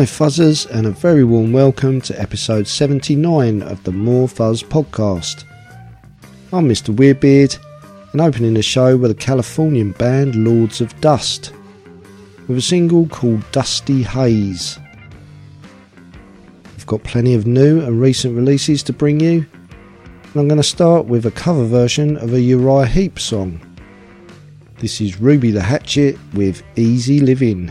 Hi, Fuzzers, and a very warm welcome to episode 79 of the More Fuzz podcast. I'm Mr. Weirdbeard, and opening the show with a Californian band, Lords of Dust, with a single called Dusty Haze. We've got plenty of new and recent releases to bring you, and I'm going to start with a cover version of a Uriah Heep song. This is Ruby the Hatchet with Easy Living.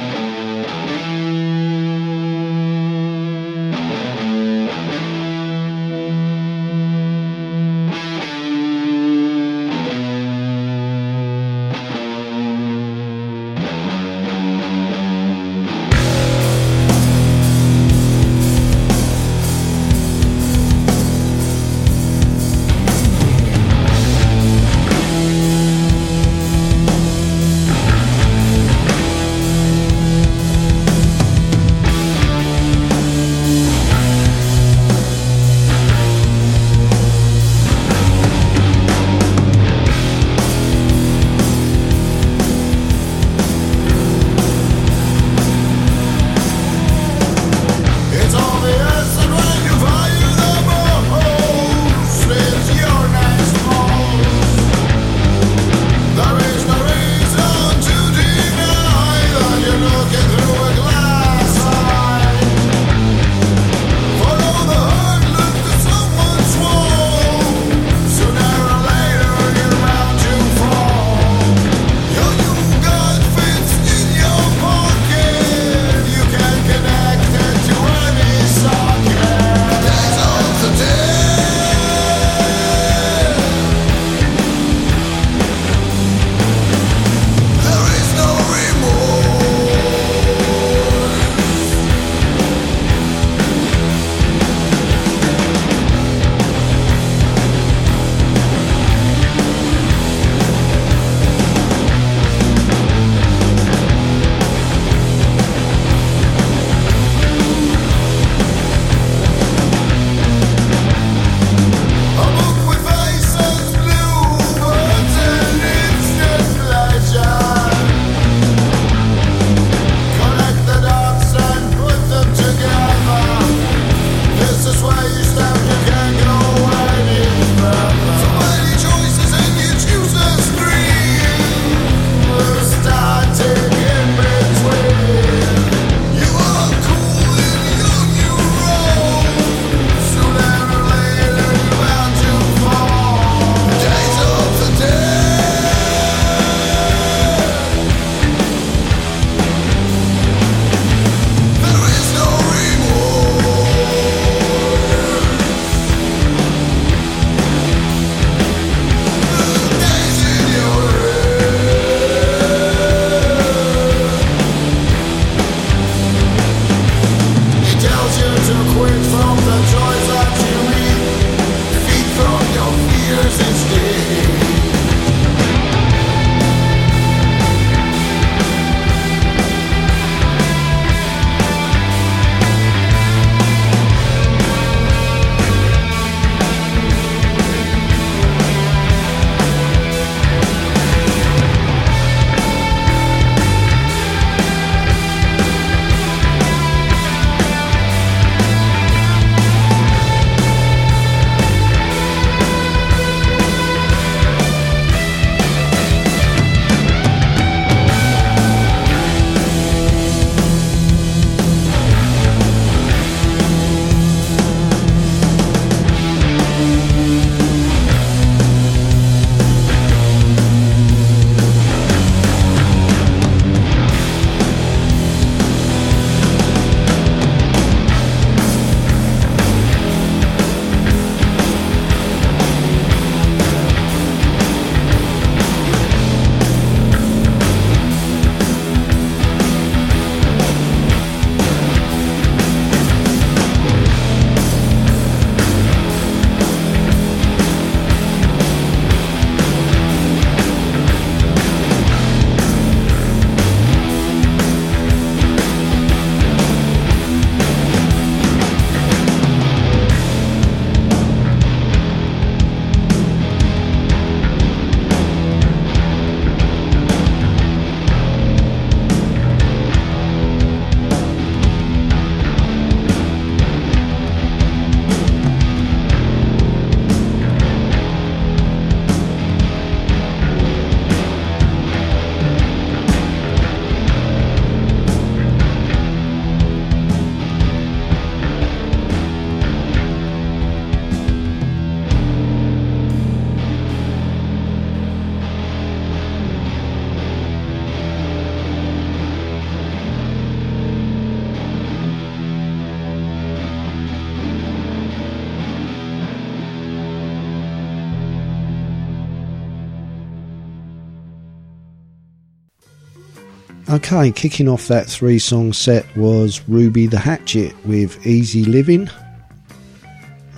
Okay, kicking off that three song set was Ruby the Hatchet with Easy Living.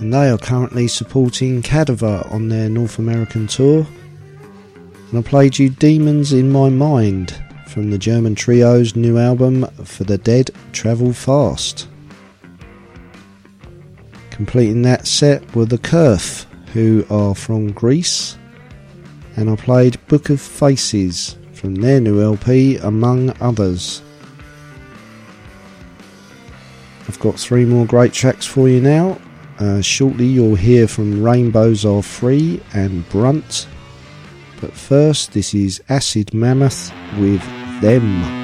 And they are currently supporting Kadavar on their North American tour. And I played you Demons in My Mind from the German trio's new album For the Dead Travel Fast. Completing that set were the Kurf, who are from Greece. And I played Book of Faces from their new LP, among others. I've got three more great tracks for you now. Uh, shortly, you'll hear from Rainbows Are Free and Brunt. But first, this is Acid Mammoth with Them.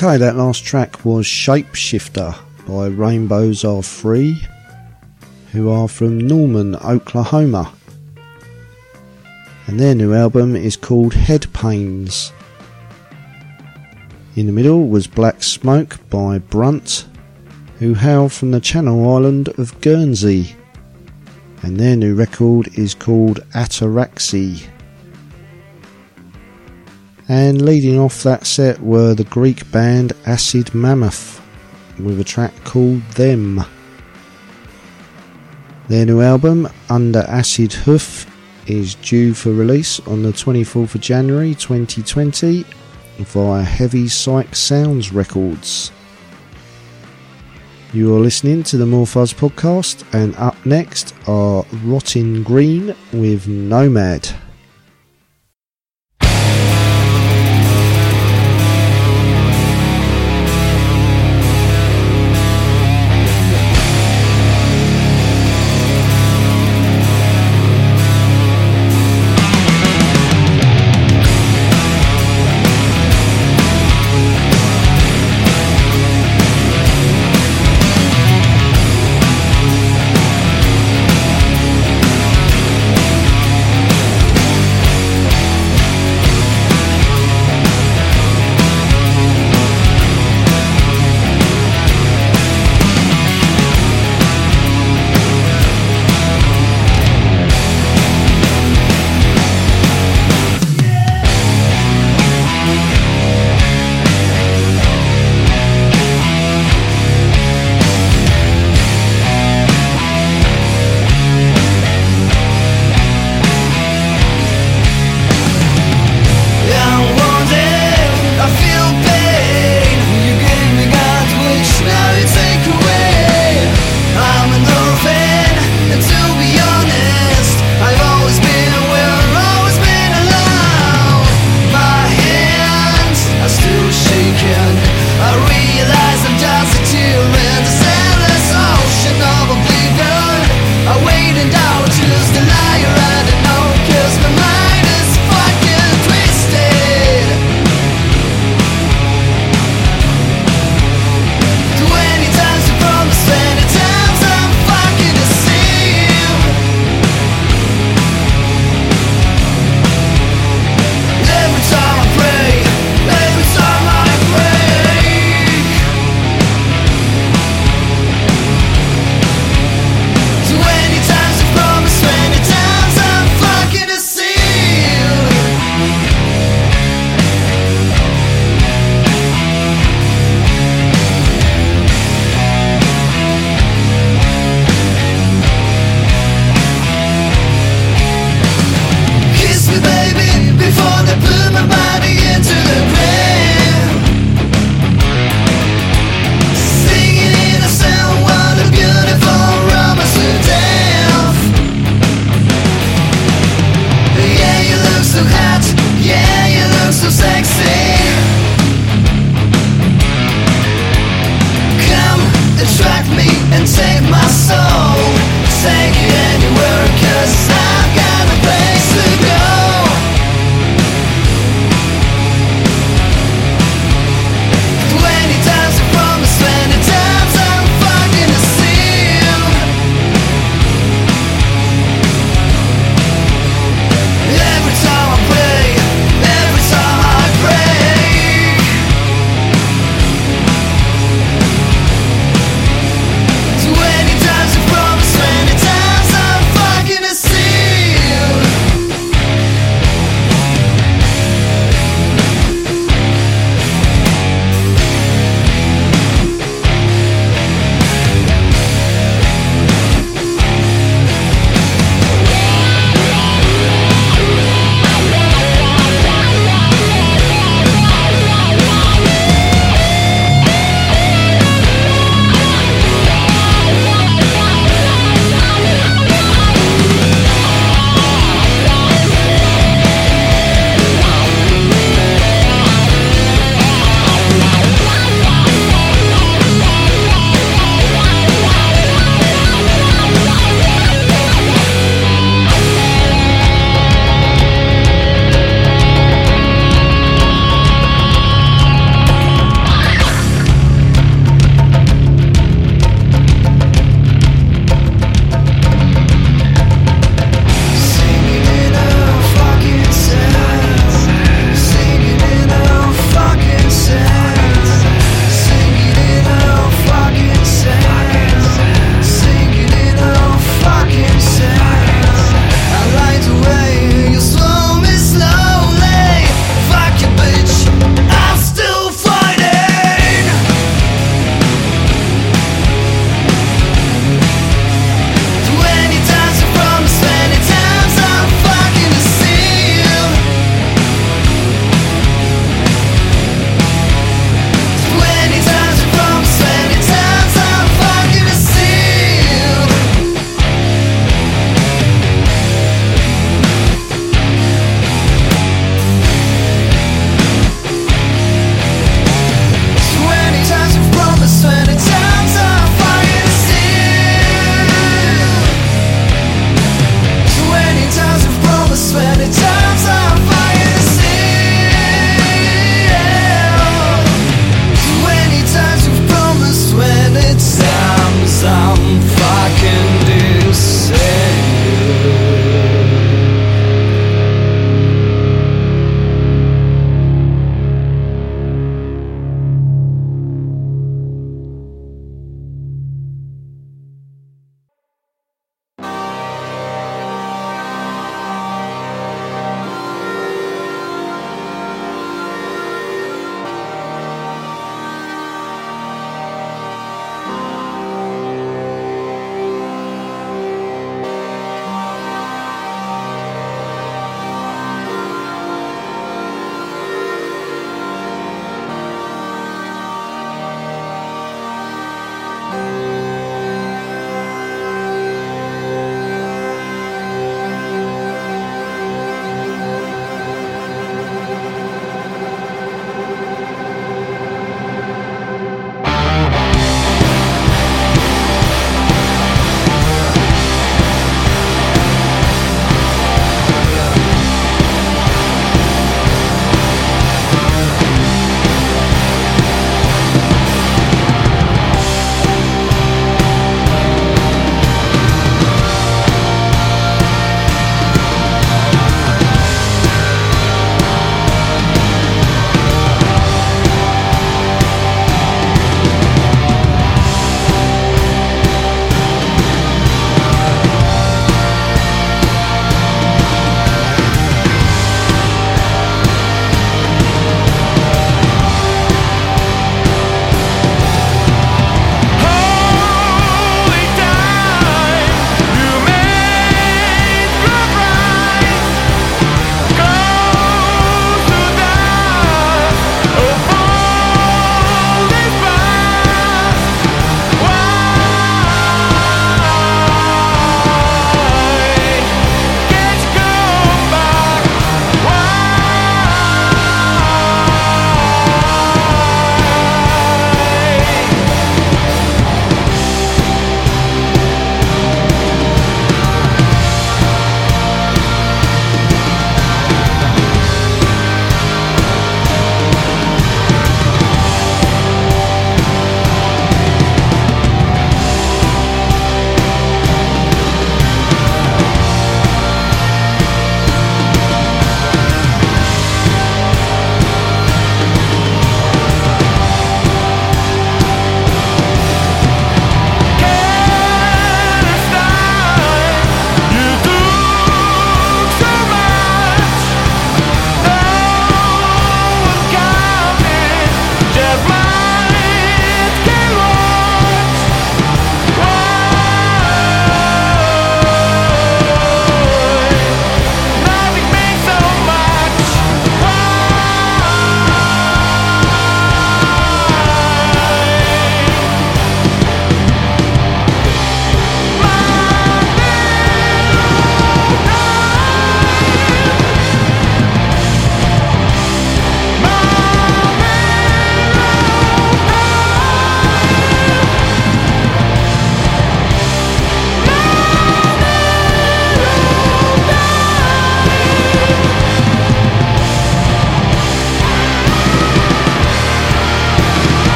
Okay, that last track was Shapeshifter by Rainbows Are Free, who are from Norman, Oklahoma. And their new album is called Head Pains. In the middle was Black Smoke by Brunt, who hail from the Channel Island of Guernsey. And their new record is called Ataraxy. And leading off that set were the Greek band Acid Mammoth with a track called Them. Their new album, Under Acid Hoof, is due for release on the 24th of January 2020 via Heavy Psych Sounds Records. You are listening to the More Fuzz podcast, and up next are Rotting Green with Nomad.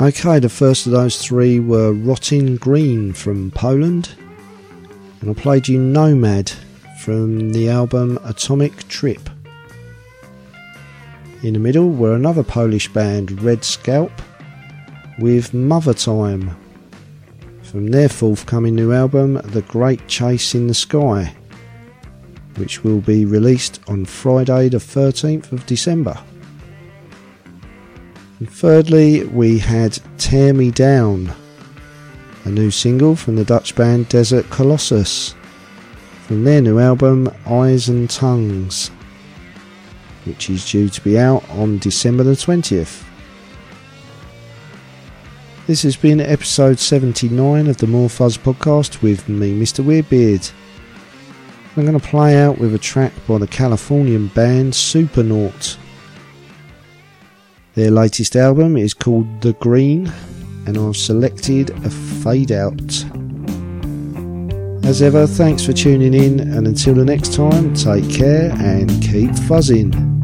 Okay, the first of those three were Rotting Green from Poland, and I played you Nomad from the album Atomic Trip. In the middle were another Polish band, Red Scalp, with Mother Time from their forthcoming new album, The Great Chase in the Sky, which will be released on Friday, the 13th of December. And thirdly, we had Tear Me Down, a new single from the Dutch band Desert Colossus, from their new album Eyes and Tongues, which is due to be out on December the 20th. This has been episode 79 of the More Fuzz podcast with me, Mr. Weirdbeard. I'm going to play out with a track by the Californian band Supernaut. Their latest album is called The Green, and I've selected a fade out. As ever, thanks for tuning in, and until the next time, take care and keep fuzzing.